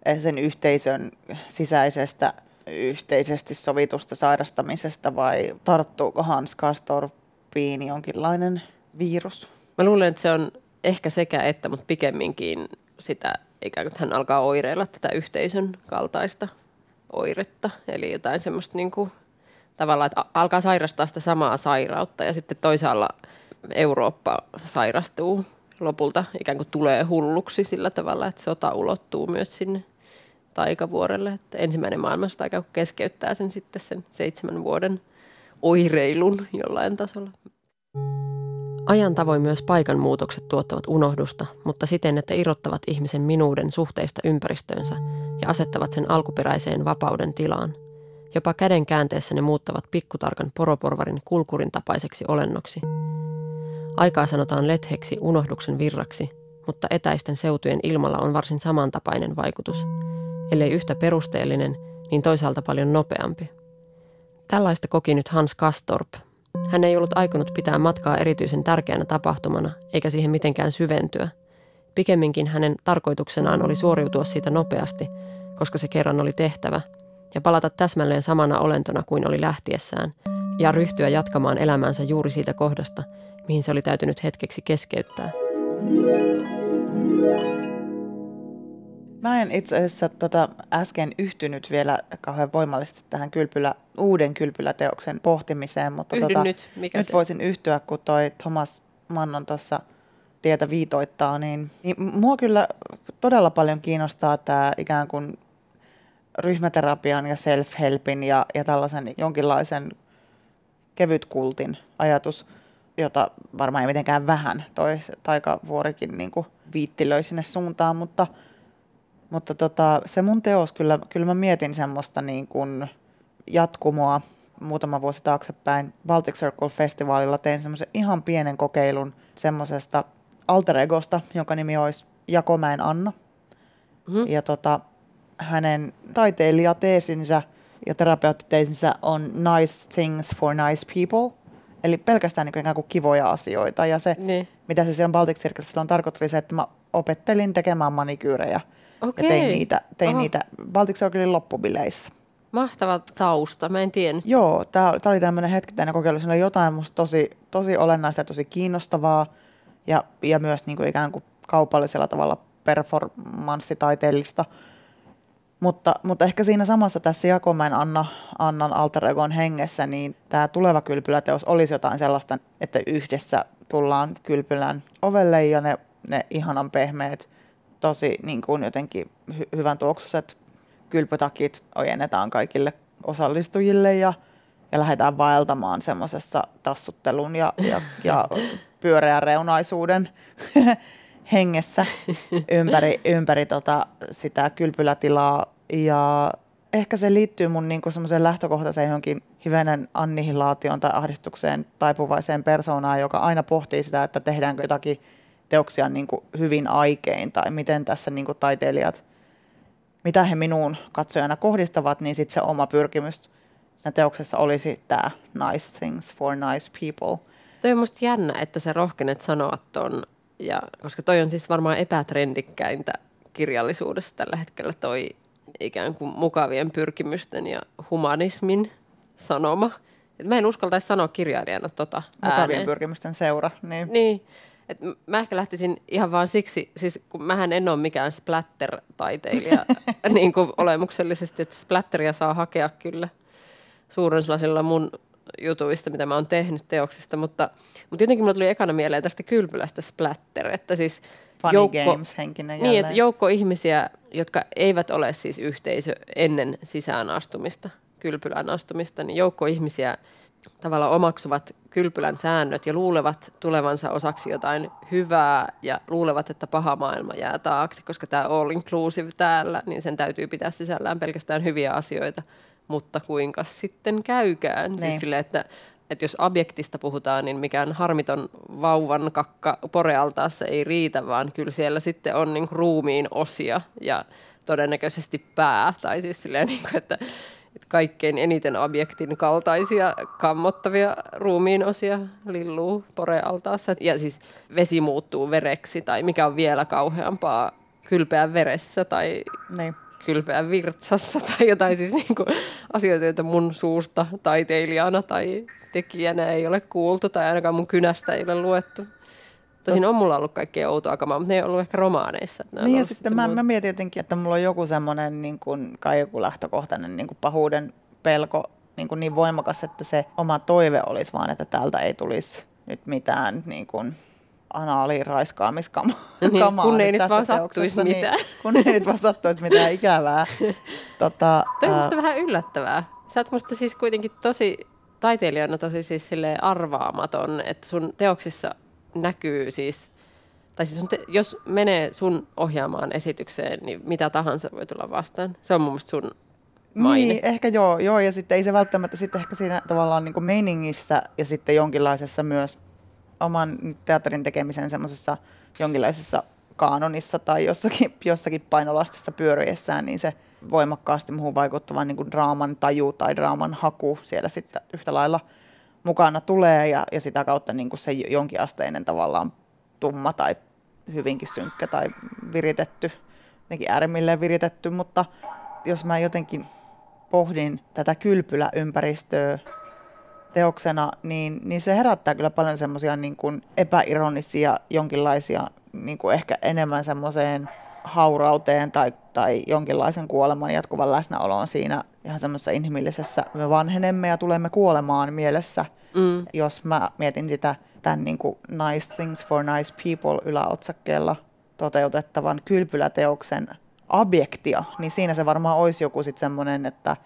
eh, sen yhteisön sisäisestä yhteisesti sovitusta sairastamisesta vai tarttuuko Hans Kastorpiin jonkinlainen virus? Mä luulen, että se on ehkä sekä että, mutta pikemminkin sitä, ikään kuin hän alkaa oireilla tätä yhteisön kaltaista oiretta. Eli jotain semmoista niin kuin, tavallaan, että alkaa sairastaa sitä samaa sairautta ja sitten toisaalla Eurooppa sairastuu lopulta ikään kuin tulee hulluksi sillä tavalla, että sota ulottuu myös sinne taikavuorelle. Että ensimmäinen maailmansota ikään kuin keskeyttää sen sitten sen seitsemän vuoden oireilun jollain tasolla. Ajan tavoin myös paikan muutokset tuottavat unohdusta, mutta siten, että irrottavat ihmisen minuuden suhteista ympäristöönsä ja asettavat sen alkuperäiseen vapauden tilaan. Jopa käden käänteessä ne muuttavat pikkutarkan poroporvarin kulkurin tapaiseksi olennoksi – Aikaa sanotaan letheksi unohduksen virraksi, mutta etäisten seutujen ilmalla on varsin samantapainen vaikutus. Ellei yhtä perusteellinen, niin toisaalta paljon nopeampi. Tällaista koki nyt Hans Kastorp. Hän ei ollut aikonut pitää matkaa erityisen tärkeänä tapahtumana, eikä siihen mitenkään syventyä. Pikemminkin hänen tarkoituksenaan oli suoriutua siitä nopeasti, koska se kerran oli tehtävä, ja palata täsmälleen samana olentona kuin oli lähtiessään, ja ryhtyä jatkamaan elämäänsä juuri siitä kohdasta – mihin se oli täytynyt hetkeksi keskeyttää. Mä en itse asiassa tota äsken yhtynyt vielä kauhean voimallisesti tähän kylpylä, uuden kylpyläteoksen pohtimiseen, mutta tota, nyt. Mikä nyt se? voisin yhtyä, kun toi Thomas Mannon tuossa tietä viitoittaa, niin, niin mua kyllä todella paljon kiinnostaa tämä ikään kuin ryhmäterapian ja self-helpin ja, ja tällaisen jonkinlaisen kevytkultin ajatus, jota varmaan ei mitenkään vähän toi taikavuorikin niin kuin viittilöi sinne suuntaan, mutta, mutta tota, se mun teos kyllä, kyllä mä mietin semmoista niin kuin jatkumoa muutama vuosi taaksepäin Baltic Circle-festivaalilla tein semmoisen ihan pienen kokeilun semmoisesta alter egosta, jonka nimi olisi Jakomäen Anna. Mm-hmm. Ja tota, hänen taiteilijateesinsä ja terapeuttiteesinsä on Nice Things for Nice People. Eli pelkästään niin kuin ikään kuin kivoja asioita. Ja se, niin. mitä se siellä Baltic Circusilla on tarkoittanut, oli se, että mä opettelin tekemään manikyyrejä. Okay. Ja tein niitä, tein niitä Baltic Circlein loppubileissä. Mahtava tausta, mä en tiedä. Joo, tämä oli tämmöinen hetkittäinen kokeilu. Siinä oli jotain musta tosi, tosi olennaista ja tosi kiinnostavaa ja, ja myös niin kuin ikään kuin kaupallisella tavalla performanssitaiteellista. Mutta, mutta ehkä siinä samassa tässä Jakomäen Anna, Annan alter egon hengessä, niin tämä tuleva kylpyläteos olisi jotain sellaista, että yhdessä tullaan kylpylän ovelle ja ne, ne ihanan pehmeät, tosi niin kuin jotenkin hy- hyvän tuoksuiset kylpytakit ojennetaan kaikille osallistujille ja, ja lähdetään vaeltamaan semmoisessa tassuttelun ja, ja, ja pyöreän reunaisuuden hengessä ympäri, <laughs> ympäri tota, sitä kylpylätilaa. Ja ehkä se liittyy mun niinku semmoiseen lähtökohtaiseen johonkin hivenen annihilaatioon tai ahdistukseen taipuvaiseen persoonaan, joka aina pohtii sitä, että tehdäänkö jotakin teoksia niin kuin hyvin aikein tai miten tässä niin kuin taiteilijat, mitä he minuun katsojana kohdistavat, niin sitten se oma pyrkimys siinä teoksessa olisi tämä nice things for nice people. Toi on musta jännä, että sä rohkenet sanoa ton ja, koska toi on siis varmaan epätrendikkäintä kirjallisuudessa tällä hetkellä toi ikään kuin mukavien pyrkimysten ja humanismin sanoma. Et mä en uskaltaisi sanoa kirjailijana tota Mukavien ääneen. pyrkimysten seura. Niin. niin. Et mä ehkä lähtisin ihan vaan siksi, siis kun mähän en ole mikään splatter-taiteilija <laughs> niin kuin olemuksellisesti, että splatteria saa hakea kyllä suurin mun jutuista, mitä mä oon tehnyt teoksista, mutta, mutta jotenkin mulle tuli ekana mieleen tästä kylpylästä splatter, että siis Funny joukko, games henkinen Niin, että joukko ihmisiä, jotka eivät ole siis yhteisö ennen sisään astumista, kylpylän astumista, niin joukko ihmisiä tavallaan omaksuvat kylpylän säännöt ja luulevat tulevansa osaksi jotain hyvää ja luulevat, että paha maailma jää taakse, koska tämä all inclusive täällä, niin sen täytyy pitää sisällään pelkästään hyviä asioita mutta kuinka sitten käykään. Siis niin. Siis sille, että, että jos objektista puhutaan, niin mikään harmiton vauvan kakka porealtaassa ei riitä, vaan kyllä siellä sitten on niin ruumiin osia ja todennäköisesti pää. Tai siis silleen, niin kuin, että, että kaikkein eniten objektin kaltaisia kammottavia ruumiin osia lilluu porealtaassa. Ja siis vesi muuttuu vereksi tai mikä on vielä kauheampaa kylpeä veressä tai niin kylpeä virtsassa tai jotain siis niin kuin asioita, joita mun suusta taiteilijana tai tekijänä ei ole kuultu tai ainakaan mun kynästä ei ole luettu. Tosin on mulla ollut kaikkea outoa kamaa, mutta ne ei ollut ehkä romaaneissa. Niin ja sitten, sitten mä, mä mietin jotenkin, että mulla on joku semmoinen niin kuin, kai joku lähtökohtainen niin kuin pahuuden pelko niin, kuin niin voimakas, että se oma toive olisi vaan, että täältä ei tulisi nyt mitään niin kuin, anaaliraiskaamiskamaa. Niin, kun ei nyt vaan sattuisi niin, mitään. kun ei nyt vaan sattuisi mitään ikävää. <laughs> tota, Toi on musta vähän yllättävää. Sä oot musta siis kuitenkin tosi taiteilijana tosi siis arvaamaton, että sun teoksissa näkyy siis, tai siis te, jos menee sun ohjaamaan esitykseen, niin mitä tahansa voi tulla vastaan. Se on mun mielestä sun maine. Niin, ehkä joo, joo, ja sitten ei se välttämättä sitten ehkä siinä tavallaan niin meiningissä ja sitten jonkinlaisessa myös oman teatterin tekemisen semmoisessa jonkinlaisessa kaanonissa tai jossakin, jossakin painolastissa pyöriessään, niin se voimakkaasti muuhun vaikuttava niin kuin draaman taju tai draaman haku siellä sitten yhtä lailla mukana tulee ja, ja sitä kautta niin kuin se jonkinasteinen tavallaan tumma tai hyvinkin synkkä tai viritetty, jotenkin äärimmilleen viritetty, mutta jos mä jotenkin pohdin tätä kylpyläympäristöä teoksena, niin, niin se herättää kyllä paljon semmoisia niin kuin epäironisia jonkinlaisia niin kuin ehkä enemmän semmoiseen haurauteen tai, tai jonkinlaisen kuoleman jatkuvan läsnäoloon siinä ihan semmoisessa inhimillisessä, me vanhenemme ja tulemme kuolemaan mielessä, mm. jos mä mietin sitä tämän niin kuin Nice Things for Nice People yläotsakkeella toteutettavan kylpyläteoksen objektia, niin siinä se varmaan olisi joku sitten semmoinen, että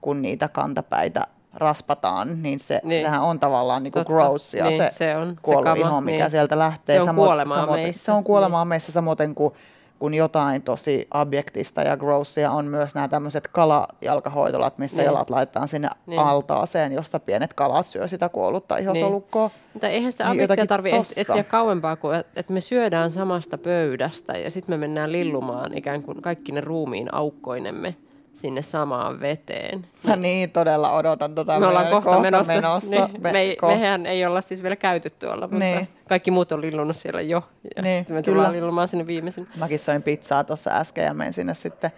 kun niitä kantapäitä raspataan, niin se, Niin. sehän on tavallaan niinku Totta. gross ja Niin, se, se on se kuollut kama, iho, mikä niin. sieltä lähtee. Se on kuolemaa samoin, meissä. Se on kuolemaa Niin. meissä samoin kuin kun jotain tosi objektista ja grossia on myös nämä tämmöiset kalajalkahoitolat, missä Niin. jalat laitetaan sinne Niin. altaaseen, josta pienet kalat syö sitä kuollutta ihosolukkoa. Mutta eihän se Niin objektia tarvitse etsiä kauempaa kuin, että et me syödään samasta pöydästä ja sitten me mennään lillumaan ikään kuin kaikki ne ruumiin aukkoinemme sinne samaan veteen. Mä niin todella odotan tota. Me ollaan meidän kohta, menossa. menossa. Niin, me, ei, ko- mehän ei olla siis vielä käyty tuolla, mutta Niin. kaikki muut on lillunut siellä jo. Ja Niin, sitten me kyllä. tullaan lillumaan sinne viimeisin. Mäkin söin pizzaa tuossa äsken ja menin sinne sitten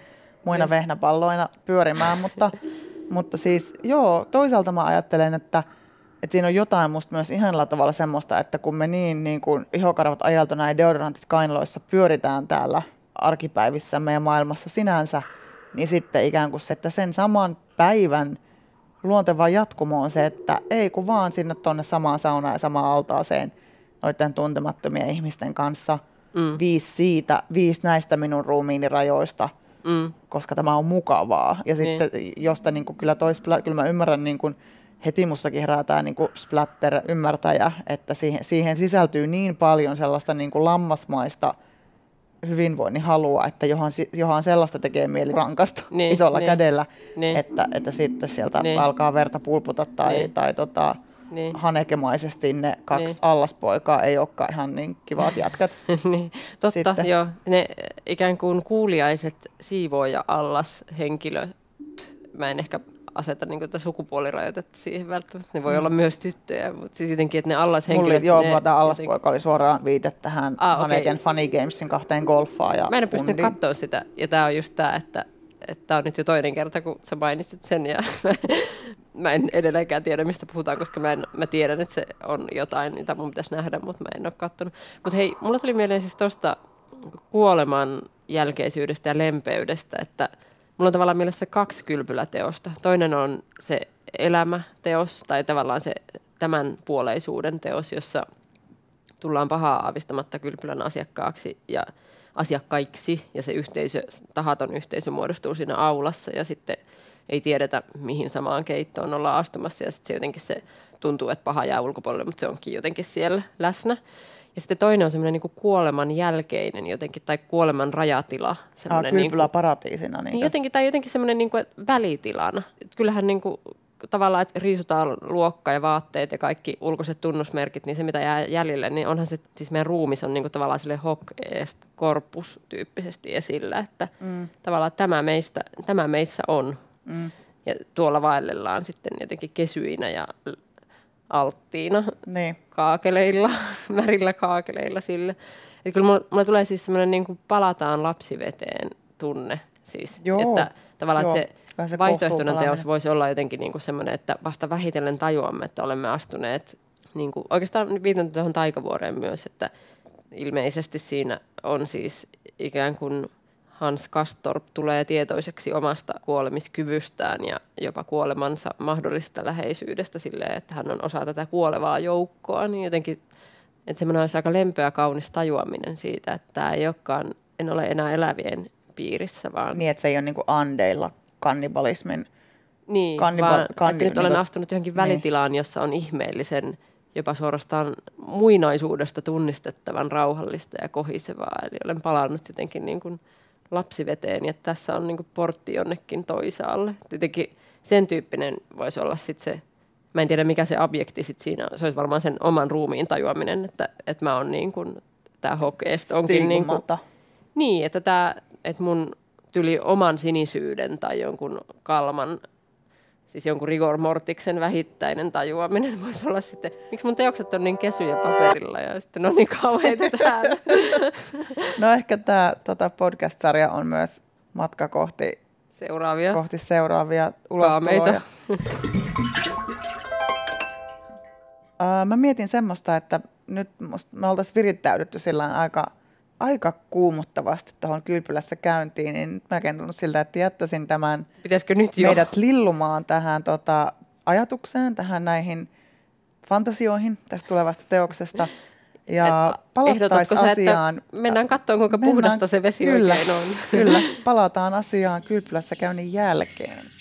muina Niin. vehnäpalloina pyörimään, mutta, mutta siis joo, toisaalta mä ajattelen, että, että siinä on jotain musta myös ihanalla tavalla semmoista, että kun me niin, niin kuin ihokarvat ajalto näin deodorantit kainaloissa pyöritään täällä arkipäivissä meidän maailmassa sinänsä, niin sitten ikään kuin se, että sen saman päivän luonteva jatkumo on se, että ei kun vaan sinne tuonne samaan saunaan ja samaan altaaseen noiden tuntemattomien ihmisten kanssa. Mm. Viisi siitä, viisi näistä minun ruumiini rajoista, Mm. koska tämä on mukavaa. Ja sitten josta niin kuin, kyllä, toi, kyllä mä ymmärrän, niin kuin, heti mussakin herää tämä niin kuin splatter-ymmärtäjä, että siihen, siihen sisältyy niin paljon sellaista niin kuin lammasmaista hyvinvoinnin halua, että johon, johon sellaista tekee mieli rankasta Niin, isolla niin, kädellä, niin. että, että sitten sieltä Niin. alkaa verta pulputa tai, Niin. tai tota, Niin. hanekemaisesti ne kaksi Niin. allaspoikaa ei olekaan ihan niin kivat jätkät. <laughs> niin, totta, Sitten. Sitten. joo. Ne ikään kuin kuuliaiset siivooja allas henkilöt, mä en ehkä aseta niin tätä sukupuolirajoitetta siihen välttämättä. Ne voi olla myös tyttöjä, mutta siis jotenkin, että ne Mulla, allashenkilöt... oli- joo, ne mulla tämä jotenkin- allaspoika oli suoraan viite tähän Ah, okei. Haneken Funny Gamesin kahteen golfaan ja Mä en pystynyt kundiin. katsoa sitä, ja tämä on just tämä, että tämä on nyt jo toinen kerta, kun sä mainitsit sen, ja <laughs> mä en edelleenkään tiedä, mistä puhutaan, koska mä, en, mä tiedän, että se on jotain, mitä mun pitäisi nähdä, mutta mä en ole katsonut. Mutta hei, mulla tuli mieleen siis tuosta kuoleman jälkeisyydestä ja lempeydestä, että mulla on tavallaan mielessä kaksi kylpyläteosta. Toinen on se elämäteos, tai tavallaan se tämän puoleisuuden teos, jossa tullaan pahaa aavistamatta kylpylän asiakkaaksi ja asiakkaiksi ja se yhteisö, tahaton yhteisö muodostuu siinä aulassa ja sitten ei tiedetä, mihin samaan keittoon ollaan astumassa ja sitten se jotenkin se tuntuu, että paha jää ulkopuolelle, mutta se onkin jotenkin siellä läsnä. Ja sitten toinen on semmoinen niin kuoleman jälkeinen jotenkin, tai kuoleman rajatila. Ah, niin kylpylä paratiisina. Niin niin jotenkin, tai jotenkin semmoinen niin kuin, välitilana. Et Kyllähän niin kuin, tavallaan, että riisutaan luokka ja vaatteet ja kaikki ulkoiset tunnusmerkit, niin se mitä jää jäljelle, niin onhan se, siis meidän ruumis on niin kuin, tavallaan sille hoc est corpus tyyppisesti esillä, että mm. tavallaan tämä, meistä, tämä meissä on. Mm. Ja tuolla vaellellaan sitten jotenkin kesyinä ja alttiina niin. kaakeleilla, <laughs> märillä kaakeleilla sille. Et kyllä mulla, mulla tulee siis semmoinen niin kuin palataan lapsiveteen tunne. Siis, Joo, että tavallaan joo. että Vähän se, se vaihtoehtoinen teos voisi olla jotenkin niin kuin semmoinen, että vasta vähitellen tajuamme, että olemme astuneet, niin kuin, oikeastaan viitan tuohon taikavuoreen myös, että ilmeisesti siinä on siis ikään kuin Hans Kastorp tulee tietoiseksi omasta kuolemiskyvystään ja jopa kuolemansa mahdollisesta läheisyydestä silleen, että hän on osa tätä kuolevaa joukkoa, niin jotenkin, että semmoinen olisi aika lempeä kaunis tajuaminen siitä, että tämä ei olekaan, en ole enää elävien piirissä, vaan niin, että se ei ole niin kuin andeilla kannibalismin. niin, kanniba- vaan kanni- että nyt olen niinku- astunut johonkin välitilaan, jossa on ihmeellisen, jopa suorastaan muinaisuudesta tunnistettavan rauhallista ja kohisevaa. Eli olen palannut jotenkin niin kuin lapsiveteen ja tässä on niin portti jonnekin toisaalle. Jotenkin sen tyyppinen voisi olla sitten se, mä en tiedä mikä se objekti sit siinä on. Se olisi varmaan sen oman ruumiin tajuaminen, että, että mä oon niin kuin, tämä hokeest onkin niin kuin, niin, että, tää, että mun tyli oman sinisyyden tai jonkun kalman, siis jonkun rigor mortiksen vähittäinen tajuaminen voisi olla sitten, miksi mun teokset on niin kesyjä paperilla ja sitten on niin kauheita <laughs> täällä. No ehkä tämä tota podcast-sarja on myös matka kohti, Seuraavia. kohti seuraavia ulostuloja. Mä mietin semmoista, että nyt musta me oltaisiin virittäydytty sillä aika, aika kuumuttavasti tuohon kylpylässä käyntiin, niin nyt melkein tuntuu siltä, että jättäisin tämän Pitäisikö nyt jo? meidät lillumaan tähän tota, ajatukseen, tähän näihin fantasioihin tästä tulevasta teoksesta. Ja sä, asiaan. Että mennään katsomaan, kuinka Mennään- puhdasta se vesi kyllä, oikein on. Kyllä, palataan asiaan kylpylässä käynnin jälkeen.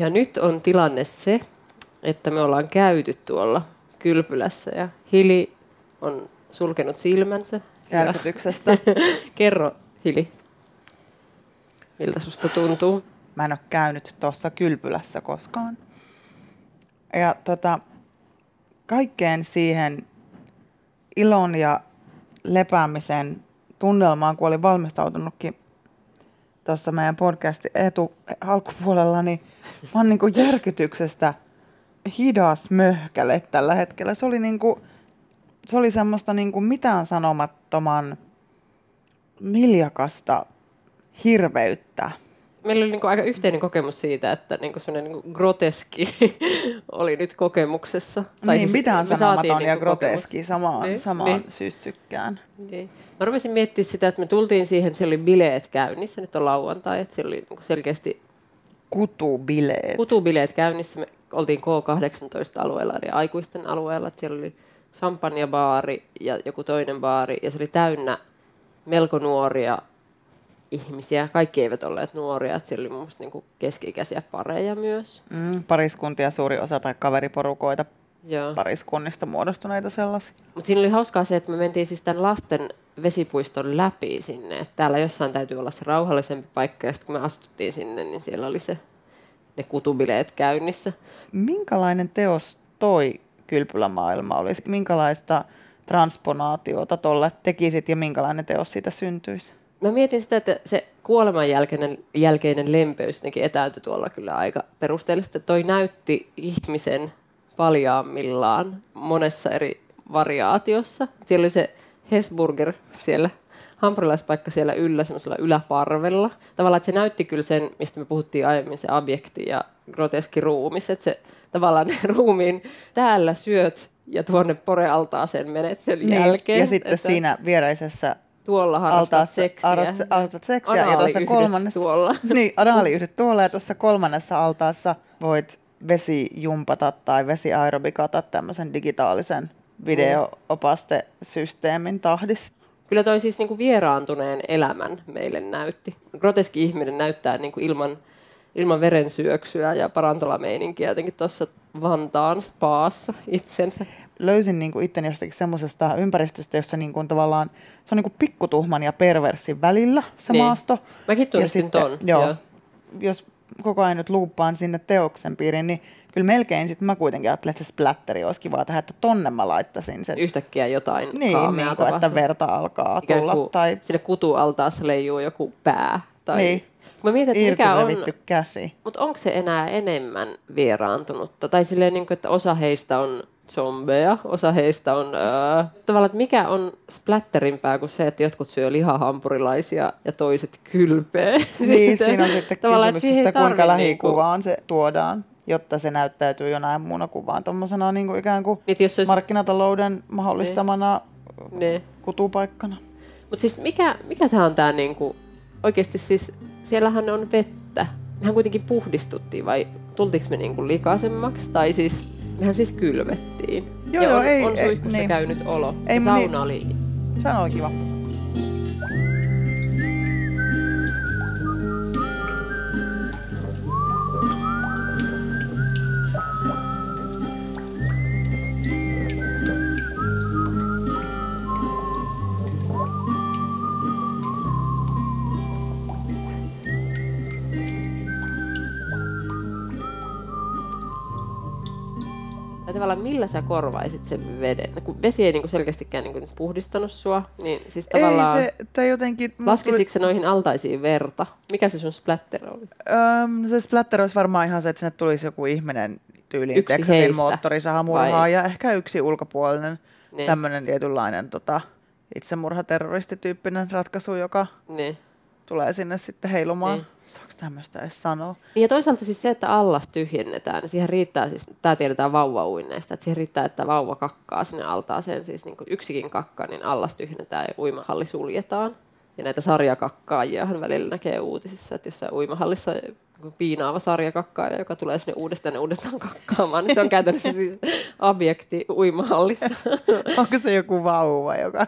Ja nyt on tilanne se, että me ollaan käyty tuolla kylpylässä ja Hili on sulkenut silmänsä. Järkytyksestä. <laughs> kerro Hili, miltä susta tuntuu? Mä en ole käynyt tuossa kylpylässä koskaan. Ja tota, kaikkeen siihen ilon ja lepäämisen tunnelmaan, kun olin valmistautunutkin tuossa meidän podcastin etu alkupuolella, niin mä oon niin kuin järkytyksestä hidas möhkäle tällä hetkellä. Se oli, niin kuin, se oli semmoista niin kuin mitään sanomattoman miljakasta hirveyttä. Meillä oli niin aika yhteinen kokemus siitä, että niin semmoinen niin groteski <laughs> oli nyt kokemuksessa. Tai niin, siis mitään sanomaton ja niinku groteski kokemus. samaan, Niin, samaan niin. syssykkään. Niin. Mä rupesin miettimään sitä, että me tultiin siihen, siellä oli bileet käynnissä, nyt on lauantai, että siellä oli niin selkeästi Kutubileet. kutubileet käynnissä. Me oltiin K18-alueella, eli aikuisten alueella, että siellä oli champagnebaari ja joku toinen baari, ja se oli täynnä melko nuoria ihmisiä. Kaikki eivät olleet nuoria, että siellä oli mun mielestä niin keski-ikäisiä pareja myös. Mm, pariskuntia suuri osa tai kaveriporukoita Joo. pariskunnista muodostuneita sellaisia. Mutta siinä oli hauskaa se, että me mentiin siis tämän lasten vesipuiston läpi sinne. Et täällä jossain täytyy olla se rauhallisempi paikka, ja sitten kun me astuttiin sinne, niin siellä oli se, ne kutubileet käynnissä. Minkälainen teos toi kylpylämaailma olisi? Minkälaista transponaatiota tuolla tekisit ja minkälainen teos siitä syntyisi? Mä mietin sitä, että se kuoleman jälkeinen, jälkeinen lempeys etäytyi tuolla kyllä aika perusteellisesti. että Toi näytti ihmisen paljaammillaan monessa eri variaatiossa. Siellä oli se Hesburger siellä, hampurilaispaikka siellä yllä, semmoisella yläparvella. Tavallaan, että se näytti kyllä sen, mistä me puhuttiin aiemmin, se objekti ja groteski ruumis. Että se tavallaan ne <laughs> ruumiin täällä syöt ja tuonne porealtaaseen menet sen jälkeen. Niin, ja sitten että siinä viereisessä tuolla harrastat altaassa seksiä. harrastat, harrastat seksiä ja tuossa kolmannessa, tuolla. <laughs> niin, anaaliyhdyt tuolla ja tuossa kolmannessa altaassa voit vesijumpata tai vesiaerobikata tämmöisen digitaalisen videoopastesysteemin tahdissa. Kyllä toi siis niinku vieraantuneen elämän meille näytti. Groteski ihminen näyttää niinku ilman, ilman verensyöksyä ja parantolameininkiä jotenkin tuossa Vantaan spaassa itsensä. löysin niin kuin itteni jostakin semmoisesta ympäristöstä, jossa niin kuin tavallaan se on niin kuin pikkutuhman ja perversin välillä se Niin. maasto. Mäkin tunnistin sitten, ton, Joo, joo. Jos koko ajan nyt luuppaan sinne teoksen piiriin, niin kyllä melkein sitten mä kuitenkin ajattelin, että se splatteri olisi kiva tehdä, että tonne mä laittaisin sen. Yhtäkkiä jotain Niin, niin kuin, että verta alkaa Ikään tulla. kuin Tai Sinne kutualtaassa leijuu joku pää. Tai... Niin. Mä mietin, että mikä on, käsi. mutta onko se enää enemmän vieraantunutta? Tai silleen, niin kuin, että osa heistä on zombeja, osa heistä on öö, tavallaan, että mikä on splatterimpää kuin se, että jotkut syö lihahampurilaisia ja toiset kylpee. <laughs> Niin, siinä on sitten Tavallaan, kysymys, että kuinka niinku- lähikuvaan se tuodaan, jotta se näyttäytyy jonain muuna kuvaan. Tuommoisena niin kuin ikään kuin Niin, jos olisi, markkinatalouden mahdollistamana niin. kutupaikkana. Mutta siis mikä, mikä tämä on tämä niinku, oikeasti siis, siellähän on vettä. Mehän kuitenkin puhdistuttiin vai tultiinko me niinku likaisemmaksi? Tai siis, mehän siis kylvettiin. Joo, ja joo, on, ei- on ei, suihkussa niin. käynyt olo. Ei ja sauna niin- oli Se on kiva. Tavallaan millä sä korvaisit sen veden? Kun vesi ei niinku selkeästikään niinku puhdistanut sua, niin siis tavallaan... Ei se, tai jotenkin... Laskisitko se noihin altaisiin verta? Mikä se sun splatter oli? Öm, se splatter olisi varmaan ihan se, että sinne tulisi joku ihminen tyyliin Yksi Texasin moottorisahamurhaa vai? ja ehkä yksi ulkopuolinen Niin. tämmöinen tietynlainen tota, itsemurhaterroristityyppinen ratkaisu, joka Niin. tulee sinne sitten heilumaan. Niin. Saanko tämmöistä edes sanoa? Ja toisaalta siis se, että allas tyhjennetään, niin siihen riittää siis, tämä tiedetään vauvauinneista, että siihen riittää, että vauva kakkaa sinne altaaseen, siis niin yksikin kakka, niin allas tyhjennetään ja uimahalli suljetaan. Ja näitä sarjakakkaajiahan välillä näkee uutisissa, että jossain uimahallissa piinaava sarjakakkaaja, joka tulee sinne uudestaan ja uudestaan kakkaamaan, niin se on käytännössä siis objekti uimahallissa. <laughs> Onko se joku vauva, joka...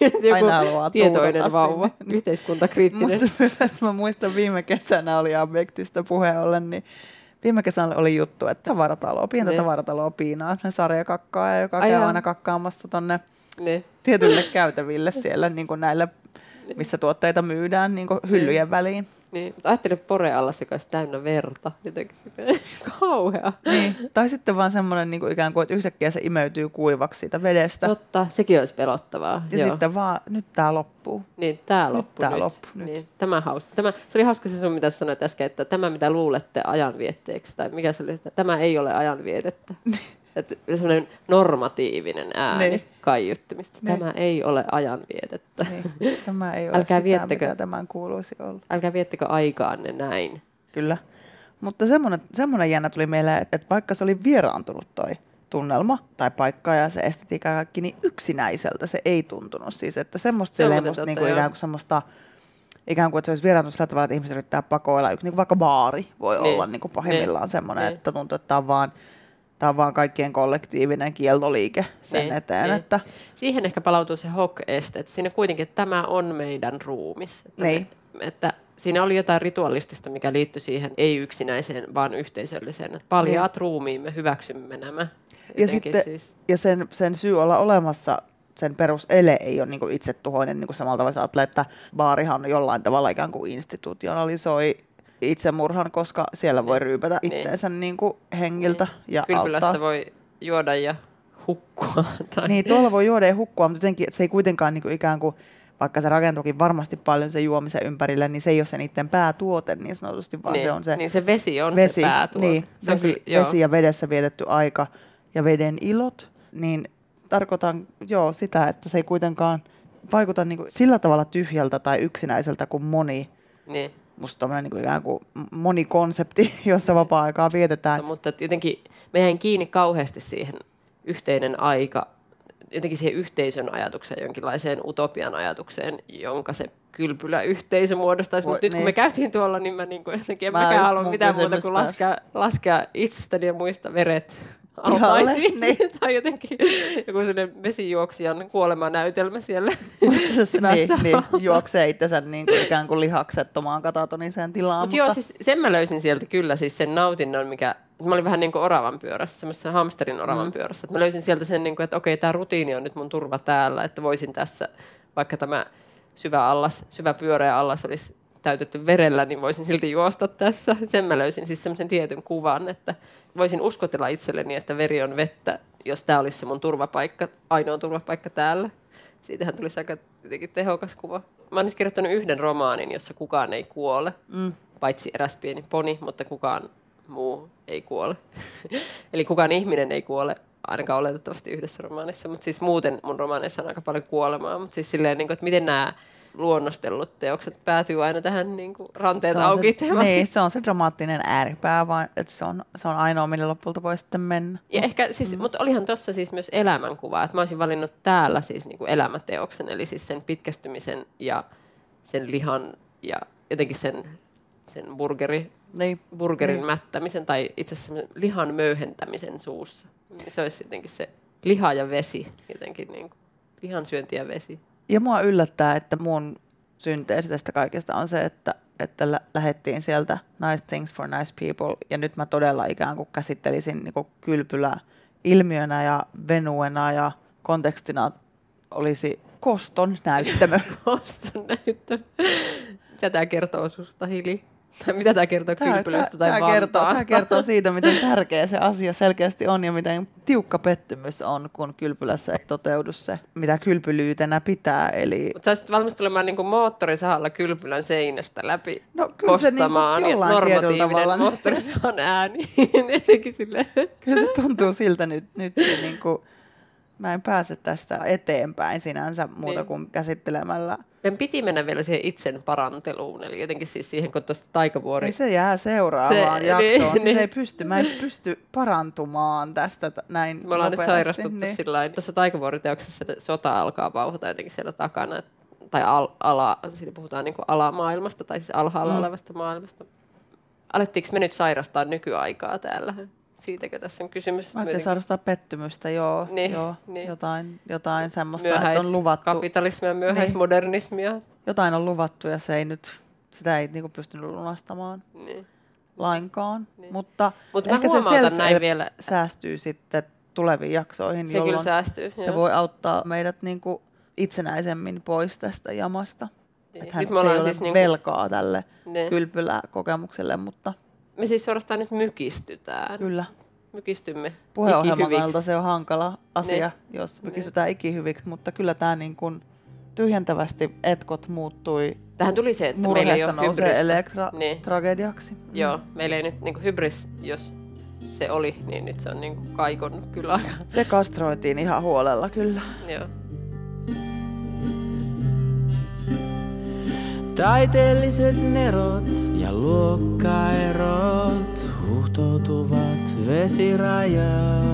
joku Aina haluaa tietoinen vauva, sinne. yhteiskuntakriittinen. Mutta <laughs> mä muistan viime kesänä oli objektista puheen ollen, niin viime kesänä oli juttu, että tavaratalo, pientä Niin. tavarataloa piinaa ne sarjakakkaa, joka Ai käy aina kakkaamassa tonne niin. tietyille käytäville siellä niin kuin näille, missä tuotteita myydään niin kuin hyllyjen väliin. Niin, mutta ajattelin poreallas, joka olisi täynnä verta. Jotenkin <laughs> kauhea. Niin. Tai sitten vaan semmoinen niin kuin ikään kuin, että yhtäkkiä se imeytyy kuivaksi siitä vedestä. Totta, sekin olisi pelottavaa. ja Joo. sitten vaan, nyt tämä loppuu. Niin, tämä Nyt loppui tää nyt. Niin, tämä, hauska. tämä Se oli hauska se sun, mitä sanoit äsken, että tämä, mitä luulette ajanvietteeksi, tai mikä se oli, että tämä ei ole ajanvietettä. <laughs> että semmoinen normatiivinen ääni Niin. kaiuttimista. Niin. Tämä ei ole ajanvietettä. Niin. Tämä ei <laughs> ole Älkää sitä, viettekö- mitä tämän kuuluisi olla. Älkää viettekö aikaanne näin. Kyllä. Mutta semmoinen, semmoinen jännä tuli mieleen, että, vaikka se oli vieraantunut toi tunnelma tai paikka ja se estetiikka ja kaikki, niin yksinäiseltä se ei tuntunut. Siis, että semmoista, Se musta, niin kuin ikään kuin semmoista, ikään kuin, että se olisi vieraantunut sillä tavalla, että ihmiset yrittää pakoilla. Niin kuin vaikka baari voi Niin. olla niin kuin pahimmillaan Niin. semmoinen, Niin. että tuntuu, että tämä on vaan, tämä on vaan kaikkien kollektiivinen kieltoliike sen Niin, eteen. niin. Että, Siihen ehkä palautuu se hok-este, että siinä kuitenkin, että tämä on meidän ruumis. Että, Niin. me, että siinä oli jotain ritualistista, mikä liittyi siihen ei yksinäiseen, vaan yhteisölliseen. Että paljaat ruumiimme hyväksymme nämä. Niin. ja sitten, siis, ja sen, sen syy olla olemassa, sen perusele ei ole niin itsetuhoinen, niin kuin samalla tavalla että baarihan jollain tavalla ikään kuin institutionalisoi itsemurhan, koska siellä voi ryypätä Niin. itteensä niin kuin hengiltä ja kylpylässä auttaa. voi juoda ja hukkua. <laughs> Tai, Niin, tuolla voi juoda ja hukkua, mutta jotenkin se ei kuitenkaan niin kuin ikään kuin, vaikka se rakentuukin varmasti paljon se juomisen ympärille, niin se ei ole se niiden päätuote niin sanotusti, vaan niin, se on se niin se vesi on vesi, se päätuote. niin, se on vesi, kyllä, joo. vesi ja vedessä vietetty aika ja veden ilot, niin tarkoitan joo sitä, että se ei kuitenkaan vaikuta niin kuin sillä tavalla tyhjältä tai yksinäiseltä kuin moni, Niin. Musta tommonen niin kuin ikään kuin moni konsepti, <laughs> jossa vapaa-aikaa vietetään. No, mutta jotenkin me jäin kiinni kauheasti siihen yhteinen aika, jotenkin siihen yhteisön ajatukseen, jonkinlaiseen utopian ajatukseen, jonka se kylpyläyhteisö muodostaisi. Voi- Mutta nyt kun niin. me käytiin tuolla, niin mä niinku jotenkin en Mä mäkään halua mitään muuta kuin laskea, laskea itsestäni ja muista veret altaisiin. niin. <laughs> tai jotenkin joku sellainen vesijuoksijan kuolemanäytelmä siellä se, niin, syvässä niin, juoksee itsensä niin kuin ikään kuin lihaksettomaan katatoniseen tilaan. Mutta joo, siis sen mä löysin sieltä kyllä siis sen nautinnon, mikä... Mä olin vähän niin kuin oravan pyörässä, semmoisessa hamsterin oravan mm. pyörässä. Et mä löysin sieltä sen, niin kuin, että okei, tämä rutiini on nyt mun turva täällä, että voisin tässä, vaikka tämä syvä allas, syvä pyöreä allas olisi täytetty verellä, niin voisin silti juosta tässä. Sen mä löysin siis semmoisen tietyn kuvan, että voisin uskotella itselleni, että veri on vettä, jos tämä olisi se mun turvapaikka, ainoa turvapaikka täällä. Siitähän tulisi aika jotenkin tehokas kuva. Mä oon nyt kirjoittanut yhden romaanin, jossa kukaan ei kuole, mm. paitsi eräs pieni poni, mutta kukaan muu ei kuole. <laughs> Eli kukaan ihminen ei kuole, ainakaan oletettavasti yhdessä romaanissa, mutta siis muuten mun romaaneissa on aika paljon kuolemaa, mutta siis silleen, niin kuin, että miten nämä luonnostellut teokset päätyy aina tähän niin kuin ranteet se auki se, niin, se on se dramaattinen ääripää, vaan, että se on, se on ainoa, millä lopulta voi sitten mennä. Ja ehkä siis, mm. mutta olihan tuossa siis myös elämänkuva, että mä olisin valinnut täällä siis niin kuin elämäteoksen, eli siis sen pitkästymisen ja sen lihan ja jotenkin sen, sen burgeri, Niin. burgerin Niin. mättämisen tai itse asiassa lihan möyhentämisen suussa. Se olisi jotenkin se liha ja vesi, jotenkin niin kuin, lihan syönti ja vesi. Ja mua yllättää, että mun synteesi tästä kaikesta on se, että, että lä- lähettiin sieltä Nice Things for Nice People, ja nyt mä todella ikään kuin käsittelisin niin kuin kylpylä ilmiönä ja venuena ja kontekstina olisi koston näyttämö. <laughs> Koston näyttö. Mitä tämä kertoo susta, Hili? Mitä tämä kertoo kylpylöstä tai tämä kertoo, tämä kertoo siitä, miten tärkeä se asia selkeästi on ja miten tiukka pettymys on, kun kylpylässä ei toteudu se, mitä kylpylyytenä pitää. Eli Mutta sä olisit valmis tulemaan niin moottorisahalla kylpylän seinästä läpi No, kyllä se kostamaan ja jollain tietyllä normatiivinen tavalla- moottorisahan ääni. <laughs> Kyllä se tuntuu siltä nyt, nyt niin kuin, mä en pääse tästä eteenpäin sinänsä muuta Niin. kuin käsittelemällä. Meidän piti mennä vielä siihen itsen paranteluun, eli jotenkin siis siihen, kun tuosta taikavuori... Ei se jää seuraavaan Se- jaksoon. niin, Sitä niin. ei pysty, mä en pysty parantumaan tästä t- näin Me ollaan nyt nopeasti, sairastuttu niin. sillä lailla. Tuossa taikavuoriteoksessa se sota alkaa vauhata jotenkin siellä takana, tai al, ala, siinä puhutaan niin kuin alamaailmasta, tai siis alhaalla Mm. olevasta maailmasta. Alettiinko me nyt sairastaa nykyaikaa täällä? Siitäkö tässä on kysymys? Mä ajattelin sairastaa pettymystä, joo. Niin, joo niin. Jotain, jotain semmoista, että on luvattu, Myöhäiskapitalismia, myöhäismodernismia. jotain on luvattu ja se ei nyt, sitä ei niinku pystynyt lunastamaan Niin. lainkaan. Niin. Mutta mä ehkä se näin vielä, säästyy sitten tuleviin jaksoihin, se jolloin säästyy. se joo. voi auttaa meidät niinku itsenäisemmin pois tästä jamasta. Niin. Että hän Nyt me ei ollaan ole siis niinku- velkaa tälle Niin. kylpyläkokemukselle, mutta Me siis suorastaan nyt mykistytään. kyllä. Mykistymme kannalta se on hankala asia, jos Niin. kysytään ikihyviksi, mutta kyllä tämä niin kuin tyhjentävästi etkot muuttui Tähän tuli se, että meillä ei ole nousee elektra Niin. tragediaksi. Joo, meillä ei nyt niin hybris, jos se oli, niin nyt se on niin kaikonnut kyllä aika. Se kastroitiin ihan huolella kyllä. Joo. Taiteelliset nerot ja luokkaerot huhtoutuvat vesirajaan.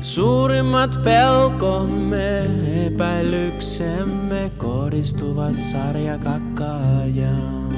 Suurimmat pelkomme, epäilyksemme kohdistuvat sarjakakkaajaan.